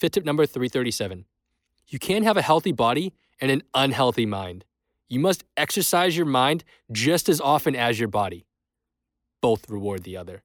Fit tip number 337. You can't have a healthy body and an unhealthy mind. You must exercise your mind just as often as your body. Both reward the other.